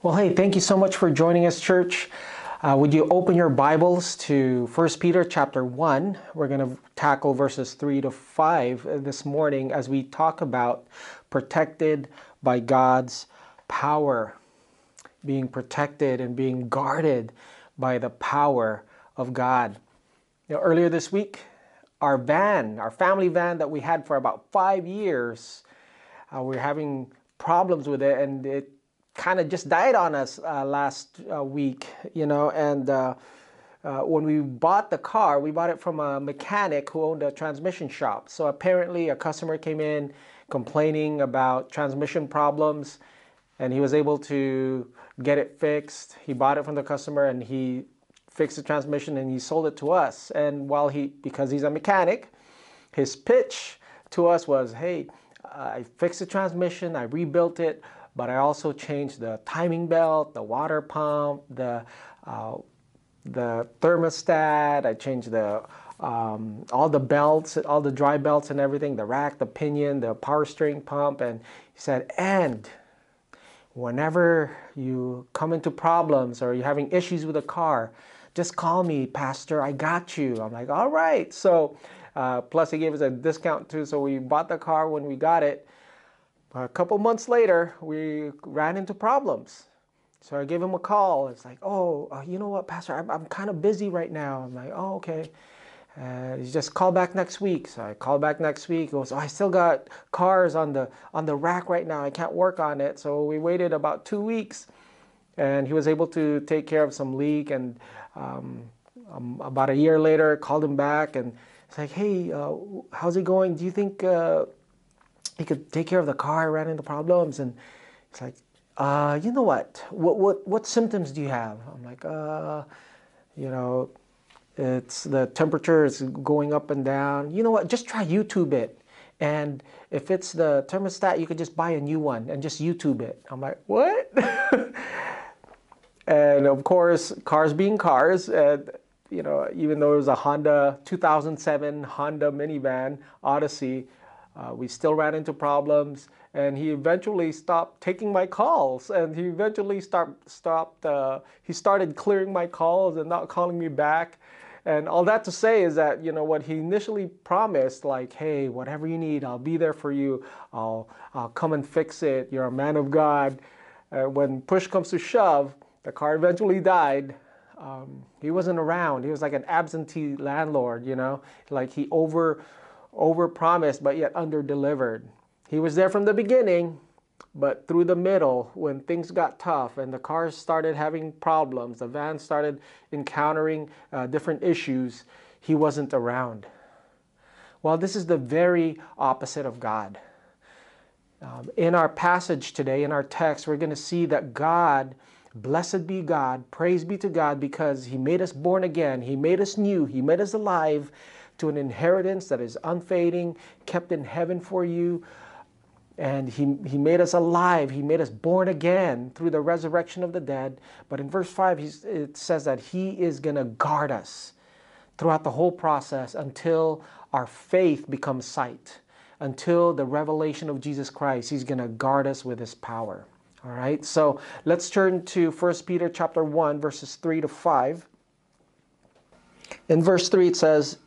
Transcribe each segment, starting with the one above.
Well, hey, thank you so much for joining us, church. Uh, would you open your Bibles to 1 Peter chapter 1? We're going to tackle verses 3 to 5 this morning as we talk about protected by God's power, being protected and being guarded by the power of God. Know, earlier this week, our van, our family van that we had for about five years, uh, we're having problems with it and it kind of just died on us uh, last uh, week, you know, and uh, uh, when we bought the car, we bought it from a mechanic who owned a transmission shop. So apparently, a customer came in complaining about transmission problems, and he was able to get it fixed. He bought it from the customer, and he fixed the transmission, and he sold it to us. And while he, because he's a mechanic, his pitch to us was, "Hey, I fixed the transmission, I rebuilt it." But I also changed the timing belt, the water pump, the uh, the thermostat. I changed the um, all the belts, all the dry belts and everything, the rack, the pinion, the power steering pump, and he said, and whenever you come into problems or you're having issues with a car, just call me, Pastor. I got you. I'm like, all right. So, uh, plus he gave us a discount too. So we bought the car when we got it a couple months later, we ran into problems. So I gave him a call. It's like, oh, uh, you know what, Pastor, I'm, I'm kind of busy right now. I'm like, oh, okay. Uh, he just call back next week. So I call back next week. He goes, oh, I still got cars on the on the rack right now. I can't work on it. So we waited about two weeks, and he was able to take care of some leak. And um, um, about a year later, called him back and it's like, hey, uh, how's it going? Do you think uh, he could take care of the car. Ran into problems, and it's like, uh, you know what? What what what symptoms do you have? I'm like, uh, you know, it's the temperature is going up and down. You know what? Just try YouTube it. And if it's the thermostat, you could just buy a new one and just YouTube it. I'm like, what? and of course, cars being cars, and you know, even though it was a Honda 2007 Honda minivan Odyssey, uh, we still ran into problems, and he eventually stopped taking my calls. And he eventually start, stopped. Uh, he started clearing my calls and not calling me back. And all that to say is that you know what he initially promised, like, hey, whatever you need, I'll be there for you. I'll I'll come and fix it. You're a man of God. Uh, when push comes to shove, the car eventually died. Um, he wasn't around. He was like an absentee landlord, you know, like he over overpromised but yet underdelivered. He was there from the beginning, but through the middle, when things got tough and the cars started having problems, the van started encountering uh, different issues, he wasn't around. Well, this is the very opposite of God. Um, in our passage today, in our text, we're going to see that God, blessed be God, praise be to God, because He made us born again, He made us new, He made us alive, to an inheritance that is unfading, kept in heaven for you. And he, he made us alive. He made us born again through the resurrection of the dead. But in verse 5, it says that He is going to guard us throughout the whole process until our faith becomes sight, until the revelation of Jesus Christ. He's going to guard us with His power. All right, so let's turn to 1 Peter chapter 1, verses 3 to 5. In verse 3, it says,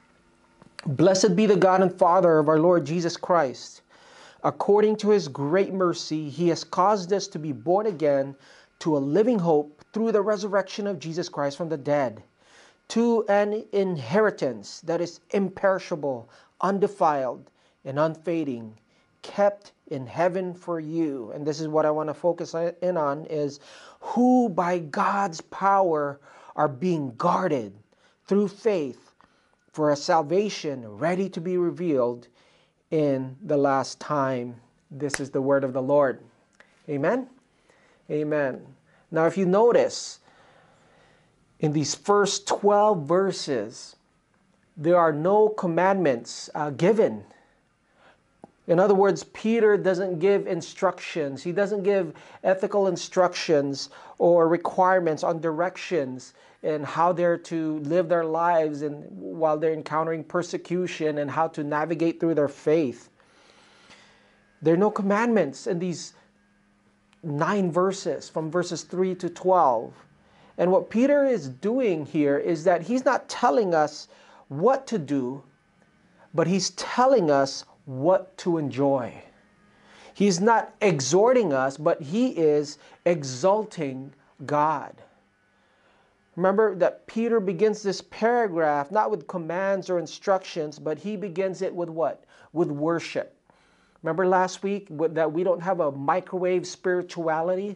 Blessed be the God and Father of our Lord Jesus Christ. According to his great mercy, he has caused us to be born again to a living hope through the resurrection of Jesus Christ from the dead, to an inheritance that is imperishable, undefiled, and unfading, kept in heaven for you. And this is what I want to focus in on is who by God's power are being guarded through faith for a salvation ready to be revealed in the last time. This is the word of the Lord. Amen. Amen. Now, if you notice, in these first 12 verses, there are no commandments uh, given. In other words, Peter doesn't give instructions. He doesn't give ethical instructions or requirements on directions and how they're to live their lives and while they're encountering persecution and how to navigate through their faith. There are no commandments in these nine verses from verses 3 to 12. And what Peter is doing here is that he's not telling us what to do, but he's telling us what to enjoy. He's not exhorting us, but he is exalting God. Remember that Peter begins this paragraph not with commands or instructions, but he begins it with what? With worship. Remember last week that we don't have a microwave spirituality?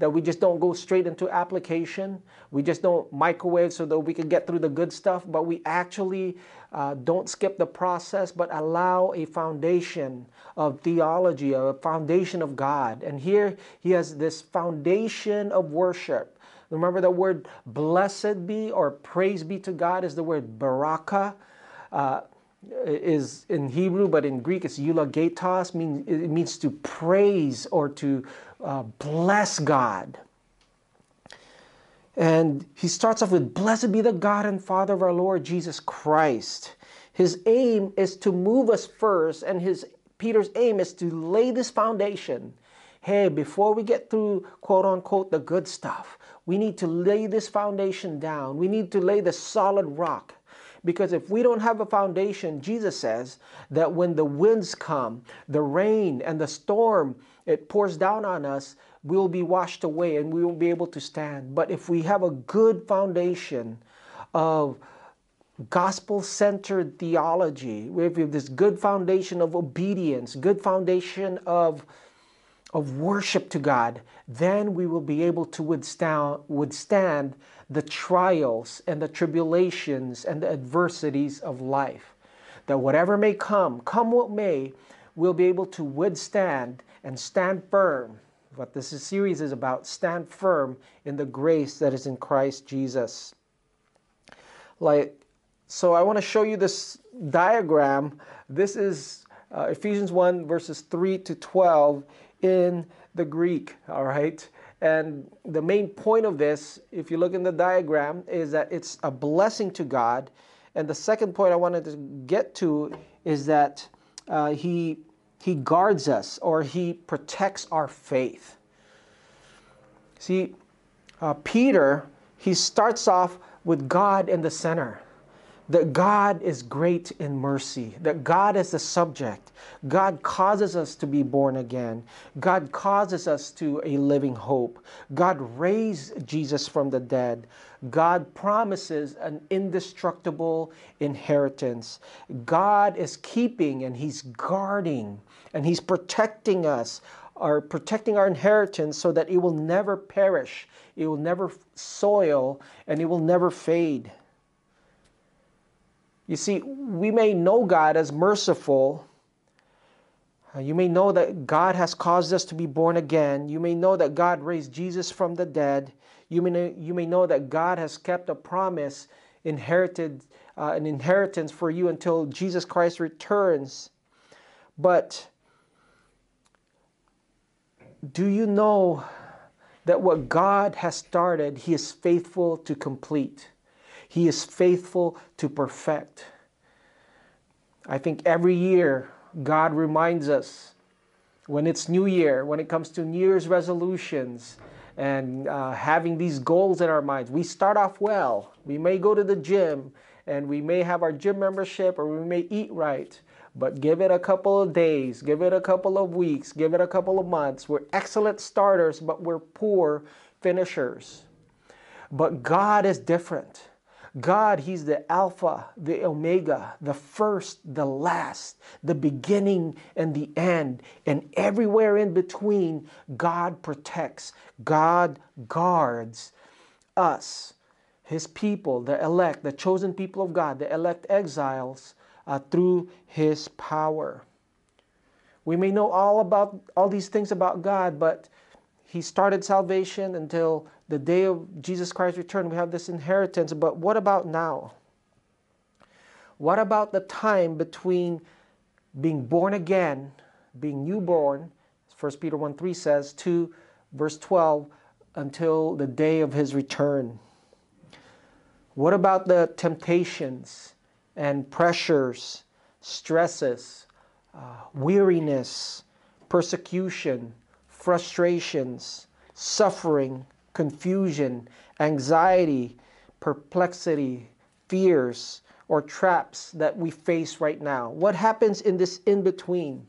that we just don't go straight into application. We just don't microwave so that we can get through the good stuff, but we actually uh, don't skip the process, but allow a foundation of theology, a foundation of God. And here he has this foundation of worship. Remember the word blessed be or praise be to God is the word baraka. Uh, is in Hebrew, but in Greek it's eulogetos. Means it means to praise or to uh, bless God. And he starts off with, Blessed be the God and Father of our Lord Jesus Christ. His aim is to move us first, and his Peter's aim is to lay this foundation. Hey, before we get through quote unquote the good stuff, we need to lay this foundation down. We need to lay the solid rock. Because if we don't have a foundation, Jesus says that when the winds come, the rain and the storm, it pours down on us, we'll be washed away and we won't be able to stand. But if we have a good foundation of gospel centered theology, we have this good foundation of obedience, good foundation of of worship to God, then we will be able to withstand, withstand the trials and the tribulations and the adversities of life. That whatever may come, come what may, we'll be able to withstand and stand firm. What this series is about, stand firm in the grace that is in Christ Jesus. Like, so I want to show you this diagram. This is uh, Ephesians 1, verses 3 to 12 in the Greek, all right? And the main point of this, if you look in the diagram, is that it's a blessing to God. And the second point I wanted to get to is that uh, he, he guards us or he protects our faith. See, uh, Peter, he starts off with God in the center that God is great in mercy, that God is the subject. God causes us to be born again. God causes us to a living hope. God raised Jesus from the dead. God promises an indestructible inheritance. God is keeping and He's guarding and He's protecting us, or protecting our inheritance so that it will never perish, it will never soil, and it will never fade. You see, we may know God as merciful. Uh, you may know that God has caused us to be born again. You may know that God raised Jesus from the dead. You may know, you may know that God has kept a promise, inherited uh, an inheritance for you until Jesus Christ returns. But do you know that what God has started, He is faithful to complete? He is faithful to perfect. I think every year God reminds us when it's New Year, when it comes to New Year's resolutions and uh, having these goals in our minds, we start off well. We may go to the gym and we may have our gym membership or we may eat right, but give it a couple of days, give it a couple of weeks, give it a couple of months. We're excellent starters, but we're poor finishers. But God is different. God, He's the Alpha, the Omega, the first, the last, the beginning and the end. And everywhere in between, God protects, God guards us, His people, the elect, the chosen people of God, the elect exiles, uh, through His power. We may know all about all these things about God, but He started salvation until the day of Jesus Christ's return, we have this inheritance. But what about now? What about the time between being born again, being newborn, 1 Peter 1 3 says, to verse 12, until the day of his return? What about the temptations and pressures, stresses, uh, weariness, persecution, frustrations, suffering, confusion, anxiety, perplexity, fears, or traps that we face right now? What happens in this in between?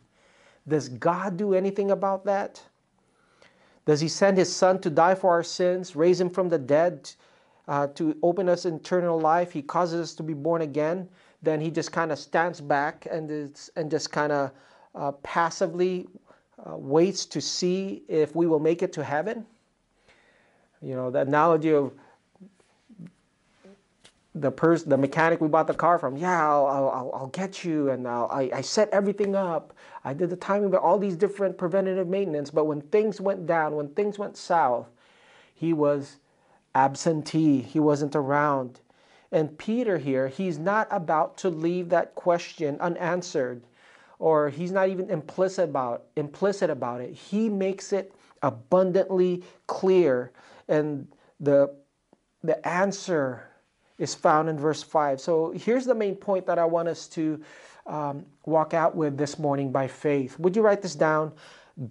Does God do anything about that? Does He send His Son to die for our sins, raise Him from the dead uh, to open us eternal life? He causes us to be born again. Then He just kind of stands back and, and just kind of uh, passively uh, waits to see if we will make it to heaven. You know, the analogy of the person, the mechanic we bought the car from, yeah, I'll, I'll, I'll get you, and I'll, I, I set everything up. I did the timing, but all these different preventative maintenance. But when things went down, when things went south, he was absentee. He wasn't around. And Peter here, he's not about to leave that question unanswered, or he's not even implicit about implicit about it. He makes it abundantly clear, and the the answer is found in verse 5. So here's the main point that I want us to um, walk out with this morning by faith. Would you write this down?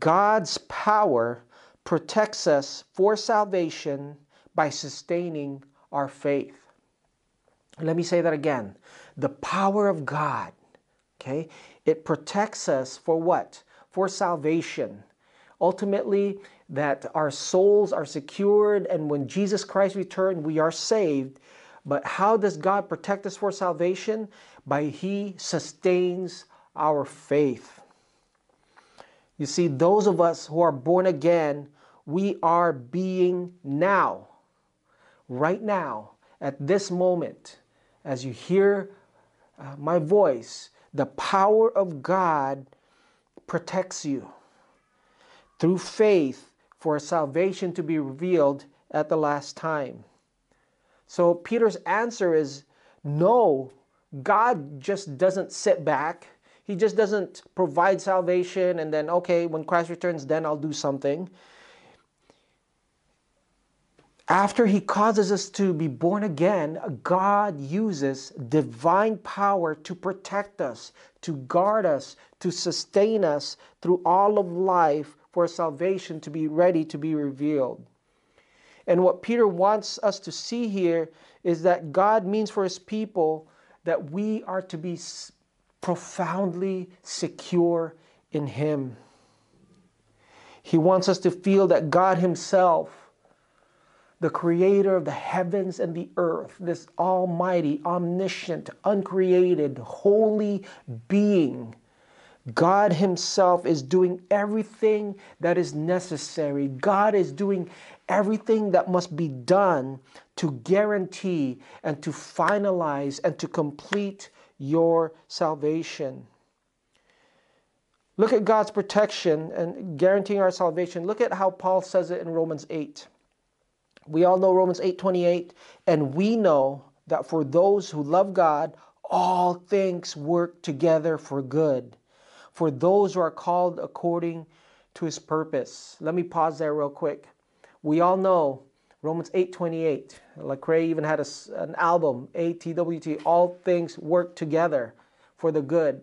God's power protects us for salvation by sustaining our faith. Let me say that again. The power of God, okay, it protects us for what? For salvation. Ultimately, that our souls are secured, and when Jesus Christ returns, we are saved but how does God protect us for salvation? By He sustains our faith. You see, those of us who are born again, we are being now, right now, at this moment, as you hear uh, my voice, the power of God protects you through faith for salvation to be revealed at the last time. So Peter's answer is no, God just doesn't sit back. He just doesn't provide salvation and then, okay, when Christ returns, then I'll do something. After he causes us to be born again, God uses divine power to protect us, to guard us, to sustain us through all of life for salvation to be ready to be revealed. And what Peter wants us to see here is that God means for his people that we are to be profoundly secure in him. He wants us to feel that God himself, the creator of the heavens and the earth, this almighty, omniscient, uncreated, holy being, God Himself is doing everything that is necessary. God is doing everything that must be done to guarantee and to finalize and to complete your salvation. Look at God's protection and guaranteeing our salvation. Look at how Paul says it in Romans 8. We all know Romans 8:28, and we know that for those who love God, all things work together for good for those who are called according to his purpose. Let me pause there real quick. We all know Romans 8:28. Lecrae even had a, an album, ATWT, all things work together for the good.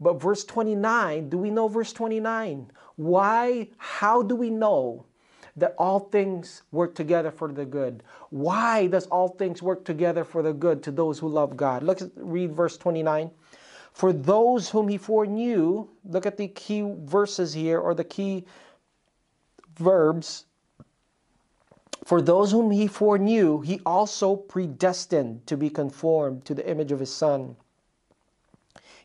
But verse 29, do we know verse 29? Why, how do we know that all things work together for the good? Why does all things work together for the good to those who love God? Let's read verse 29. For those whom he foreknew, look at the key verses here or the key verbs. For those whom he foreknew, he also predestined to be conformed to the image of his Son,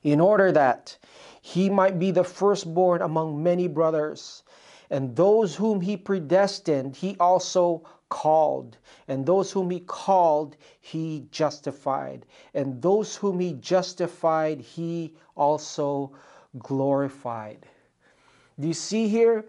in order that he might be the firstborn among many brothers. And those whom he predestined, he also called. And those whom he called, he justified. And those whom he justified, he also glorified. Do you see here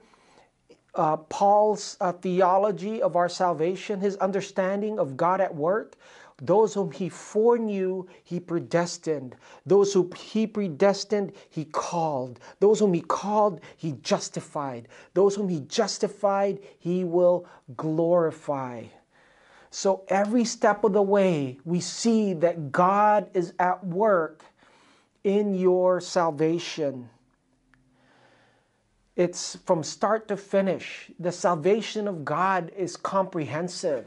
uh, Paul's uh, theology of our salvation, his understanding of God at work? Those whom he foreknew, he predestined. Those whom he predestined, he called. Those whom he called, he justified. Those whom he justified, he will glorify. So every step of the way, we see that God is at work in your salvation. It's from start to finish. The salvation of God is comprehensive.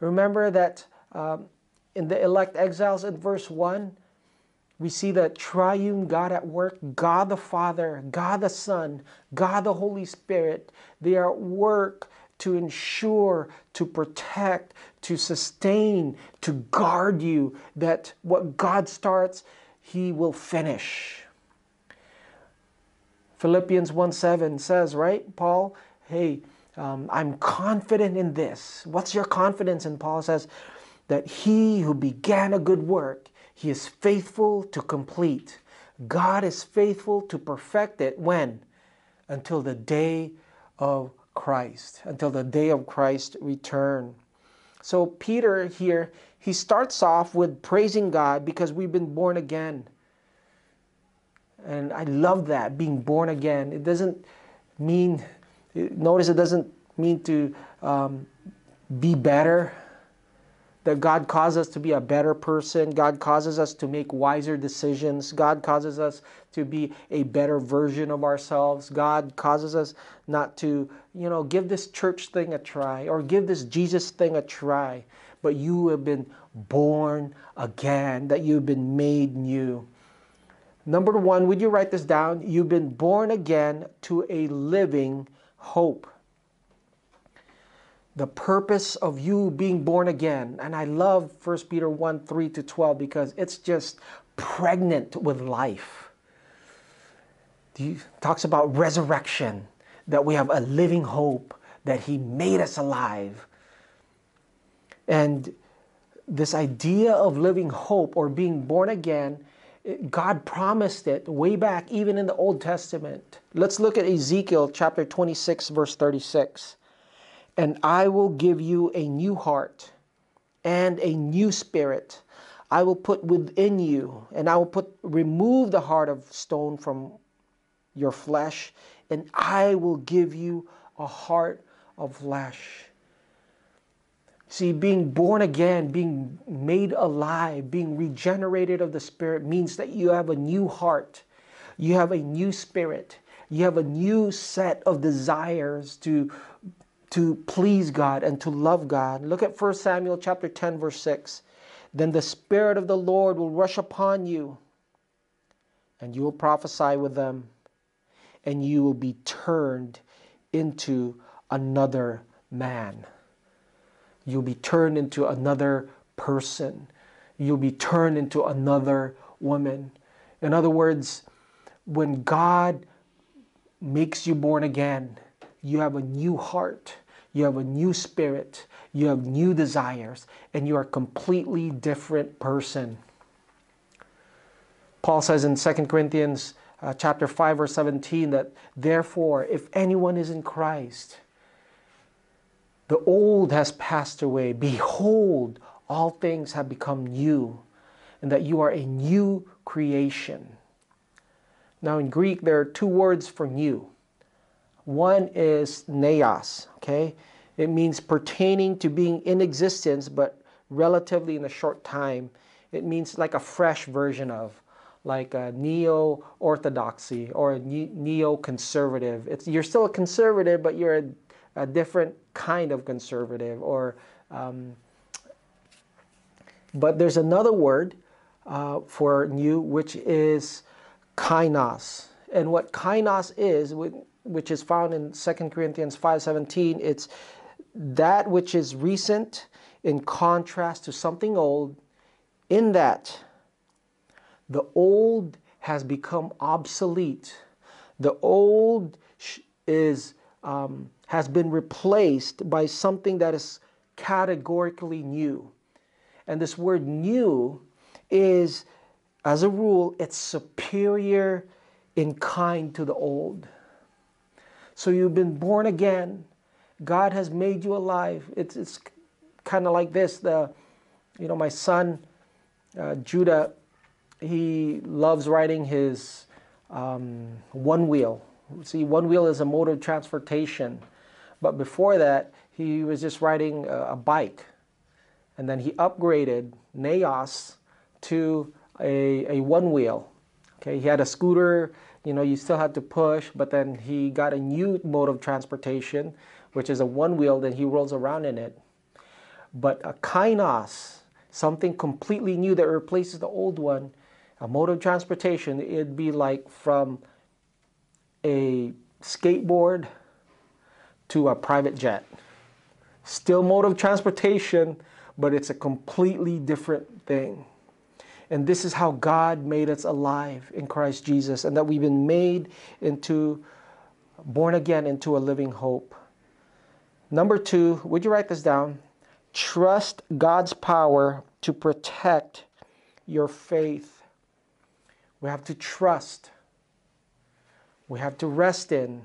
Remember that um, in the elect exiles in verse 1, we see the triune God at work God the Father, God the Son, God the Holy Spirit. They are at work to ensure, to protect, to sustain, to guard you, that what God starts, He will finish. Philippians 1 7 says, right, Paul, hey, um, I'm confident in this. What's your confidence in? Paul says that he who began a good work, he is faithful to complete. God is faithful to perfect it when? Until the day of Christ, until the day of Christ's return. So, Peter here, he starts off with praising God because we've been born again. And I love that, being born again. It doesn't mean, notice it doesn't mean to um, be better that God causes us to be a better person. God causes us to make wiser decisions. God causes us to be a better version of ourselves. God causes us not to, you know, give this church thing a try or give this Jesus thing a try. But you have been born again, that you've been made new. Number one, would you write this down? You've been born again to a living hope the purpose of you being born again. And I love 1 Peter 1 3 to 12 because it's just pregnant with life. He talks about resurrection, that we have a living hope, that He made us alive. And this idea of living hope or being born again, God promised it way back, even in the Old Testament. Let's look at Ezekiel chapter 26, verse 36 and I will give you a new heart and a new spirit. I will put within you, and I will put remove the heart of stone from your flesh, and I will give you a heart of flesh. See, being born again, being made alive, being regenerated of the Spirit means that you have a new heart, you have a new spirit, you have a new set of desires to to please God and to love God. Look at 1 Samuel chapter 10 verse 6. Then the spirit of the Lord will rush upon you and you will prophesy with them and you will be turned into another man. You'll be turned into another person. You'll be turned into another woman. In other words, when God makes you born again, you have a new heart, you have a new spirit, you have new desires, and you are a completely different person. Paul says in 2 Corinthians uh, chapter 5 verse 17 that therefore if anyone is in Christ the old has passed away behold all things have become new and that you are a new creation. Now in Greek there are two words for new. One is neos, okay? It means pertaining to being in existence, but relatively in a short time. It means like a fresh version of, like a neo-orthodoxy or a neo-conservative. It's you're still a conservative, but you're a, a different kind of conservative. Or, um, but there's another word uh, for new, which is kainos. And what kainos is, which is found in 2 Corinthians 5:17, it's that which is recent in contrast to something old, in that the old has become obsolete. The old is um, has been replaced by something that is categorically new. And this word new is, as a rule, it's superior in kind to the old. So you've been born again. God has made you alive. It's, it's kind of like this. The, you know, my son, uh, Judah, he loves riding his um, one wheel. See, one wheel is a mode of transportation. But before that, he was just riding a, a bike. And then he upgraded Neos to a, a one wheel. Okay, he had a scooter you know, you still had to push, but then he got a new mode of transportation, which is a one wheel, then he rolls around in it. But a kainos, something completely new that replaces the old one, a mode of transportation, it'd be like from a skateboard to a private jet. Still mode of transportation, but it's a completely different thing. And this is how God made us alive in Christ Jesus, and that we've been made into, born again into a living hope. Number two, would you write this down? Trust God's power to protect your faith. We have to trust, we have to rest in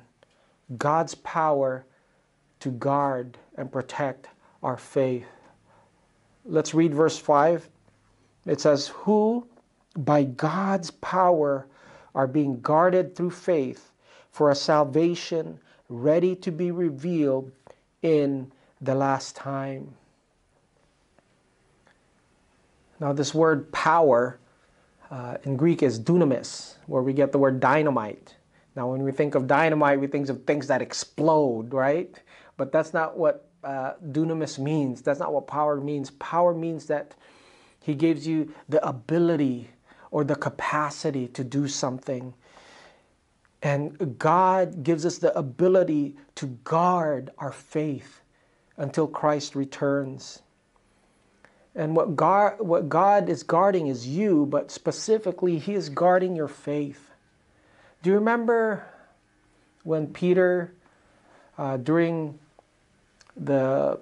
God's power to guard and protect our faith. Let's read verse 5. It says, Who by God's power are being guarded through faith for a salvation ready to be revealed in the last time. Now, this word power uh, in Greek is dunamis, where we get the word dynamite. Now, when we think of dynamite, we think of things that explode, right? But that's not what uh, dunamis means. That's not what power means. Power means that he gives you the ability or the capacity to do something. And God gives us the ability to guard our faith until Christ returns. And what God, what God is guarding is you, but specifically, He is guarding your faith. Do you remember when Peter, uh, during the,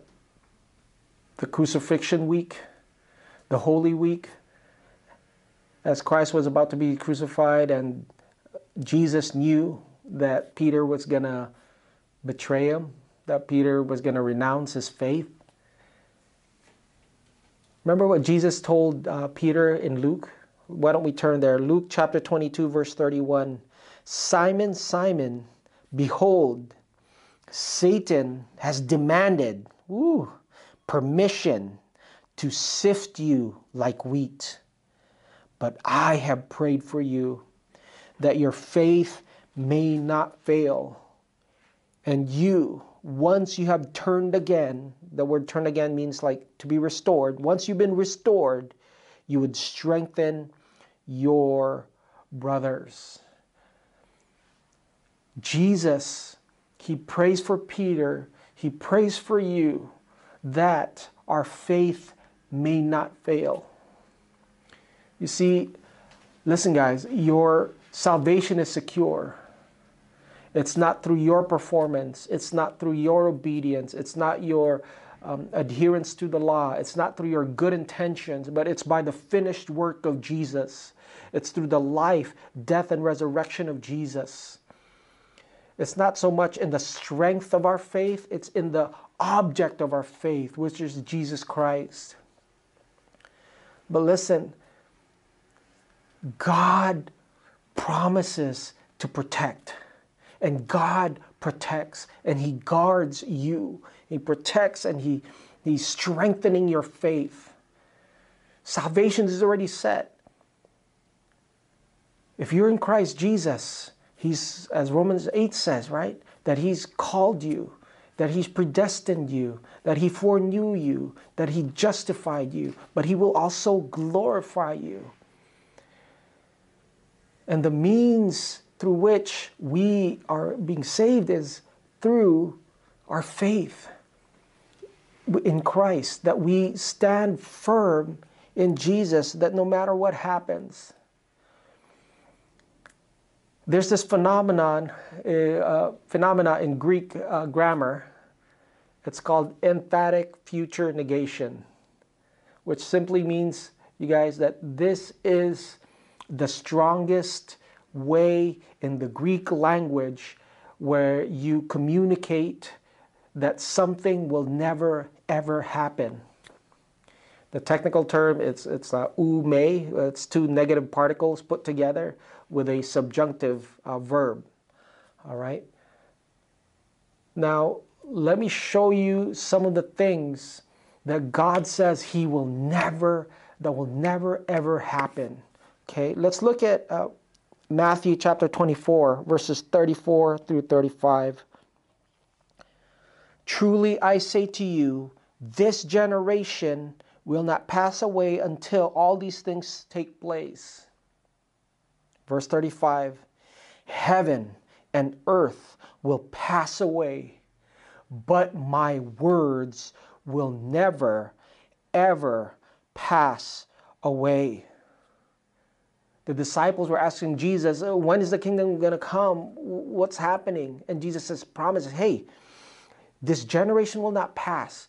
the crucifixion week, the Holy Week, as Christ was about to be crucified, and Jesus knew that Peter was going to betray him, that Peter was going to renounce his faith. Remember what Jesus told uh, Peter in Luke? Why don't we turn there? Luke chapter 22, verse 31. Simon, Simon, behold, Satan has demanded woo, permission to sift you like wheat. But I have prayed for you that your faith may not fail. And you, once you have turned again, the word turn again means like to be restored. Once you've been restored, you would strengthen your brothers. Jesus, he prays for Peter, he prays for you that our faith may not fail. You see, listen, guys, your salvation is secure. It's not through your performance, it's not through your obedience, it's not your um, adherence to the law, it's not through your good intentions, but it's by the finished work of Jesus. It's through the life, death, and resurrection of Jesus. It's not so much in the strength of our faith, it's in the object of our faith, which is Jesus Christ. But listen, God promises to protect, and God protects, and He guards you. He protects and He He's strengthening your faith. Salvation is already set. If you're in Christ Jesus, He's, as Romans 8 says, right? That He's called you that He's predestined you, that He foreknew you, that He justified you, but He will also glorify you. And the means through which we are being saved is through our faith in Christ, that we stand firm in Jesus, that no matter what happens, there's this phenomenon, uh, uh, phenomena in Greek uh, grammar. It's called emphatic future negation, which simply means, you guys, that this is the strongest way in the Greek language where you communicate that something will never ever happen. The technical term it's it's uh, may. It's two negative particles put together with a subjunctive uh, verb. All right. Now, let me show you some of the things that God says He will never, that will never ever happen. Okay, let's look at uh, Matthew chapter 24, verses 34 through 35. Truly I say to you, this generation will not pass away until all these things take place. Verse 35 Heaven and earth will pass away, but my words will never, ever pass away. The disciples were asking Jesus, oh, When is the kingdom going to come? What's happening? And Jesus says, promises, Hey, this generation will not pass.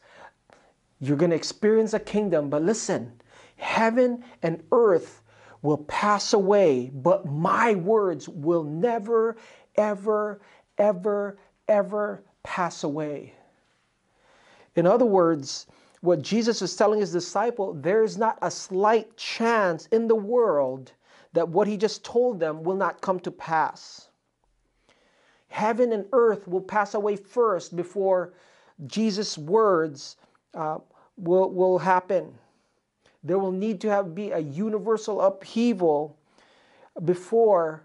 You're going to experience a kingdom, but listen, heaven and earth will pass away, but my words will never, ever, ever, ever pass away. In other words, what Jesus is telling his disciple, there is not a slight chance in the world that what he just told them will not come to pass. Heaven and earth will pass away first before Jesus' words uh, will, will happen. There will need to have be a universal upheaval before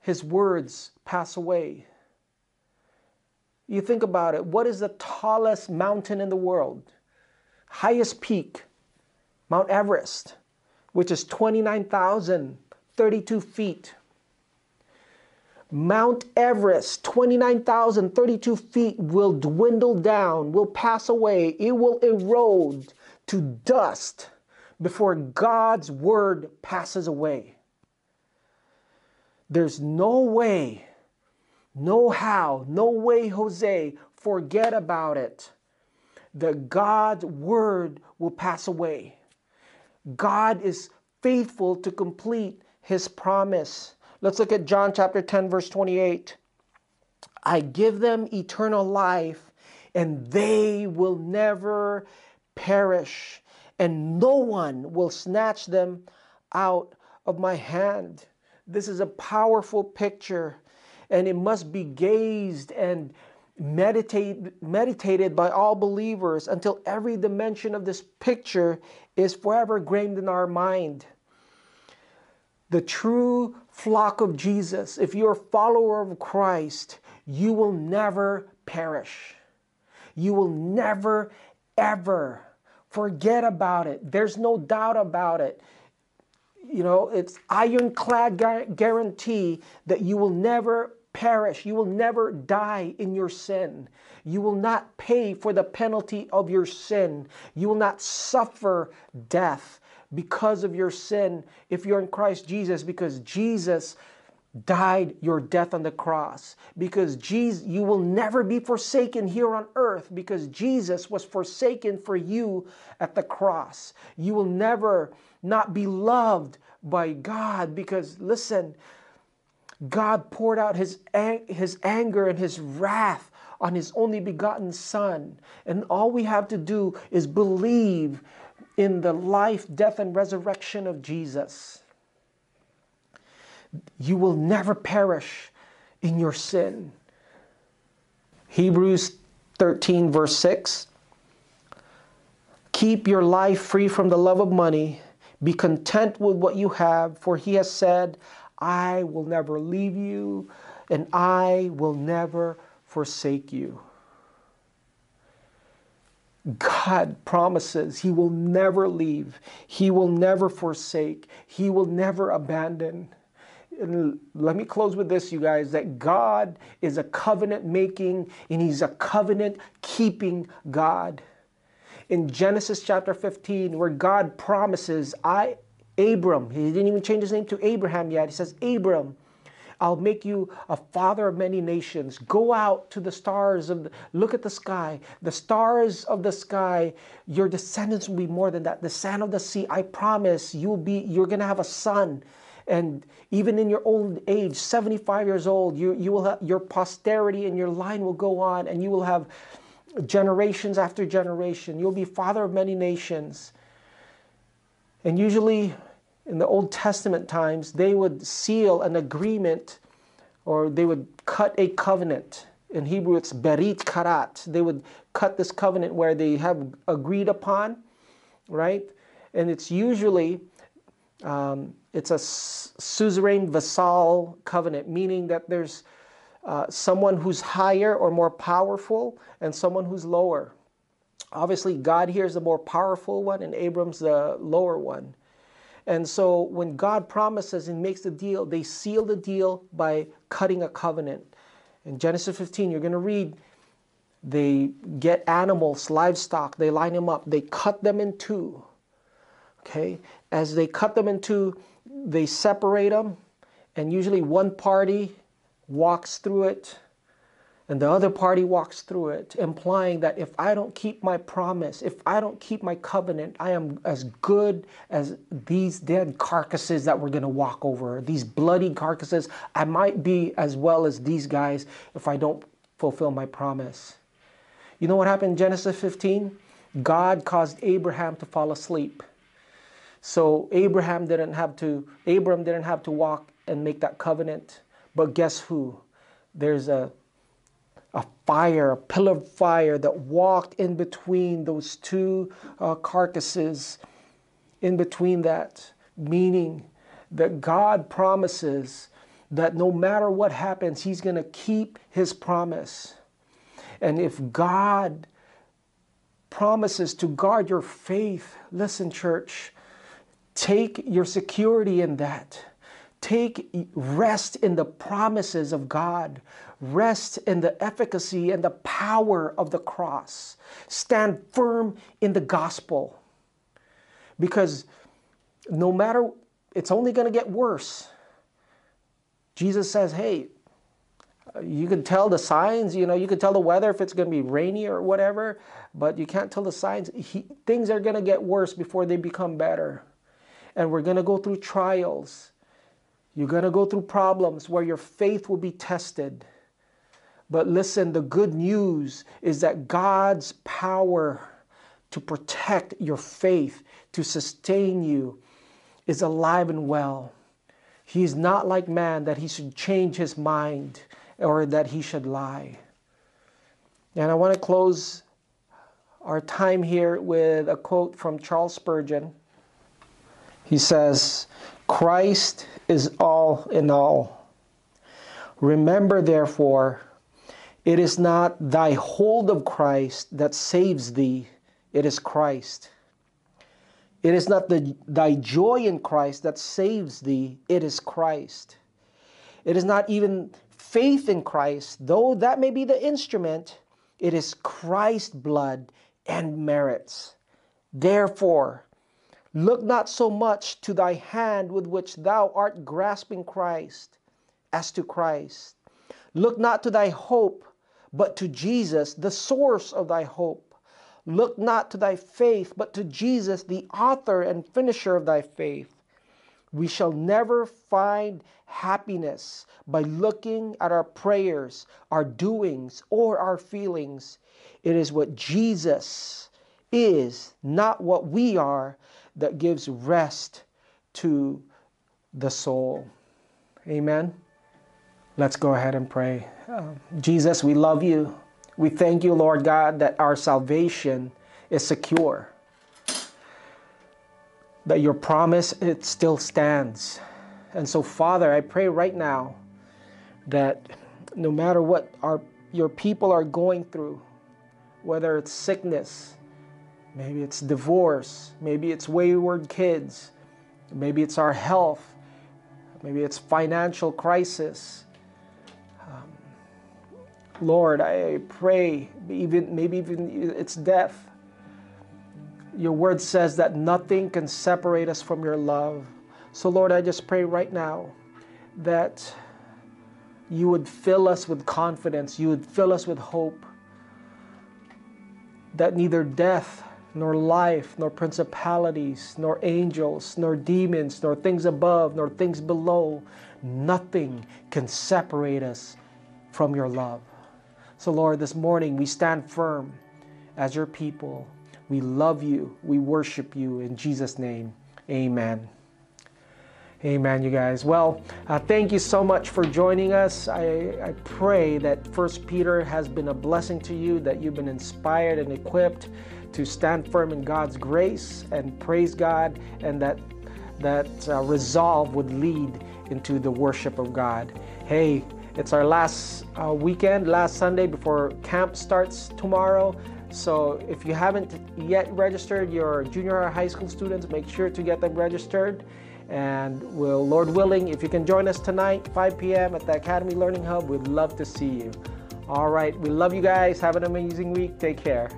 his words pass away. You think about it. What is the tallest mountain in the world? Highest peak, Mount Everest, which is 29,032 feet. Mount Everest, 29,032 feet, will dwindle down, will pass away, it will erode to dust before God's word passes away. There's no way no how, no way, Jose, forget about it. The God's word will pass away. God is faithful to complete his promise. Let's look at John chapter 10, verse 28. I give them eternal life, and they will never perish, and no one will snatch them out of my hand. This is a powerful picture and it must be gazed and meditate, meditated by all believers until every dimension of this picture is forever grained in our mind. The true flock of Jesus, if you're a follower of Christ, you will never perish. You will never, ever forget about it. There's no doubt about it you know, it's ironclad guarantee that you will never perish. You will never die in your sin. You will not pay for the penalty of your sin. You will not suffer death because of your sin if you're in Christ Jesus, because Jesus died your death on the cross because Jesus you will never be forsaken here on earth because Jesus was forsaken for you at the cross. You will never not be loved by God because listen God poured out his his anger and his wrath on his only begotten son. And all we have to do is believe in the life death and resurrection of Jesus you will never perish in your sin. Hebrews 13, verse 6. Keep your life free from the love of money. Be content with what you have, for he has said, I will never leave you and I will never forsake you. God promises He will never leave, He will never forsake, He will never abandon and let me close with this, you guys, that God is a covenant making and He's a covenant keeping God. In Genesis chapter 15, where God promises, I, Abram, he didn't even change his name to Abraham yet. He says, Abram, I'll make you a father of many nations. Go out to the stars the, look at the sky. The stars of the sky, your descendants will be more than that. The sand of the sea, I promise you'll be, you're gonna have a son and even in your old age, 75 years old, you, you will have your posterity and your line will go on, and you will have generations after generation. You'll be father of many nations. And usually in the Old Testament times, they would seal an agreement or they would cut a covenant. In Hebrew, it's berit karat. They would cut this covenant where they have agreed upon, right? And it's usually um, it's a suzerain vassal covenant, meaning that there's uh, someone who's higher or more powerful and someone who's lower. Obviously, God here is the more powerful one, and Abram's the lower one. And so, when God promises and makes the deal, they seal the deal by cutting a covenant. In Genesis 15, you're going to read they get animals, livestock, they line them up, they cut them in two. Okay? As they cut them in two, they separate them, and usually one party walks through it and the other party walks through it, implying that if I don't keep my promise, if I don't keep my covenant, I am as good as these dead carcasses that we're going to walk over, these bloody carcasses. I might be as well as these guys if I don't fulfill my promise. You know what happened in Genesis 15? God caused Abraham to fall asleep. So Abraham didn't have to Abram didn't have to walk and make that covenant. But guess who? There's a a fire, a pillar of fire that walked in between those two uh, carcasses, in between that, meaning that God promises that no matter what happens, He's going to keep His promise. And if God promises to guard your faith, listen, church, Take your security in that. Take rest in the promises of God. Rest in the efficacy and the power of the cross. Stand firm in the gospel. Because no matter, it's only going to get worse. Jesus says, hey, you can tell the signs, you know, you can tell the weather if it's going to be rainy or whatever, but you can't tell the signs. He, things are going to get worse before they become better and we're going to go through trials. You're going to go through problems where your faith will be tested. But listen, the good news is that God's power to protect your faith, to sustain you, is alive and well. He is not like man that he should change his mind or that he should lie. And I want to close our time here with a quote from Charles Spurgeon. He says, Christ is all in all. Remember, therefore, it is not thy hold of Christ that saves thee, it is Christ. It is not the, thy joy in Christ that saves thee, it is Christ. It is not even faith in Christ, though that may be the instrument, it is Christ's blood and merits. Therefore, Look not so much to thy hand with which thou art grasping Christ as to Christ. Look not to thy hope, but to Jesus, the source of thy hope. Look not to thy faith, but to Jesus, the author and finisher of thy faith. We shall never find happiness by looking at our prayers, our doings, or our feelings. It is what Jesus is, not what we are, that gives rest to the soul. Amen. Let's go ahead and pray. Uh, Jesus, we love you. We thank you, Lord God, that our salvation is secure. That your promise it still stands. And so Father, I pray right now that no matter what our your people are going through, whether it's sickness, Maybe it's divorce. Maybe it's wayward kids. Maybe it's our health. Maybe it's financial crisis. Um, Lord, I pray, even maybe even it's death. Your word says that nothing can separate us from your love. So, Lord, I just pray right now that you would fill us with confidence, you would fill us with hope, that neither death nor life, nor principalities, nor angels, nor demons, nor things above, nor things below. Nothing can separate us from your love. So, Lord, this morning we stand firm as your people. We love you. We worship you. In Jesus' name, amen. Amen, you guys. Well, uh, thank you so much for joining us. I, I pray that First Peter has been a blessing to you, that you've been inspired and equipped to stand firm in God's grace and praise God, and that that uh, resolve would lead into the worship of God. Hey, it's our last uh, weekend, last Sunday before camp starts tomorrow. So if you haven't yet registered your junior or high school students, make sure to get them registered. And will, Lord willing, if you can join us tonight, 5 p.m. at the Academy Learning Hub, we'd love to see you. All right, we love you guys. Have an amazing week. Take care.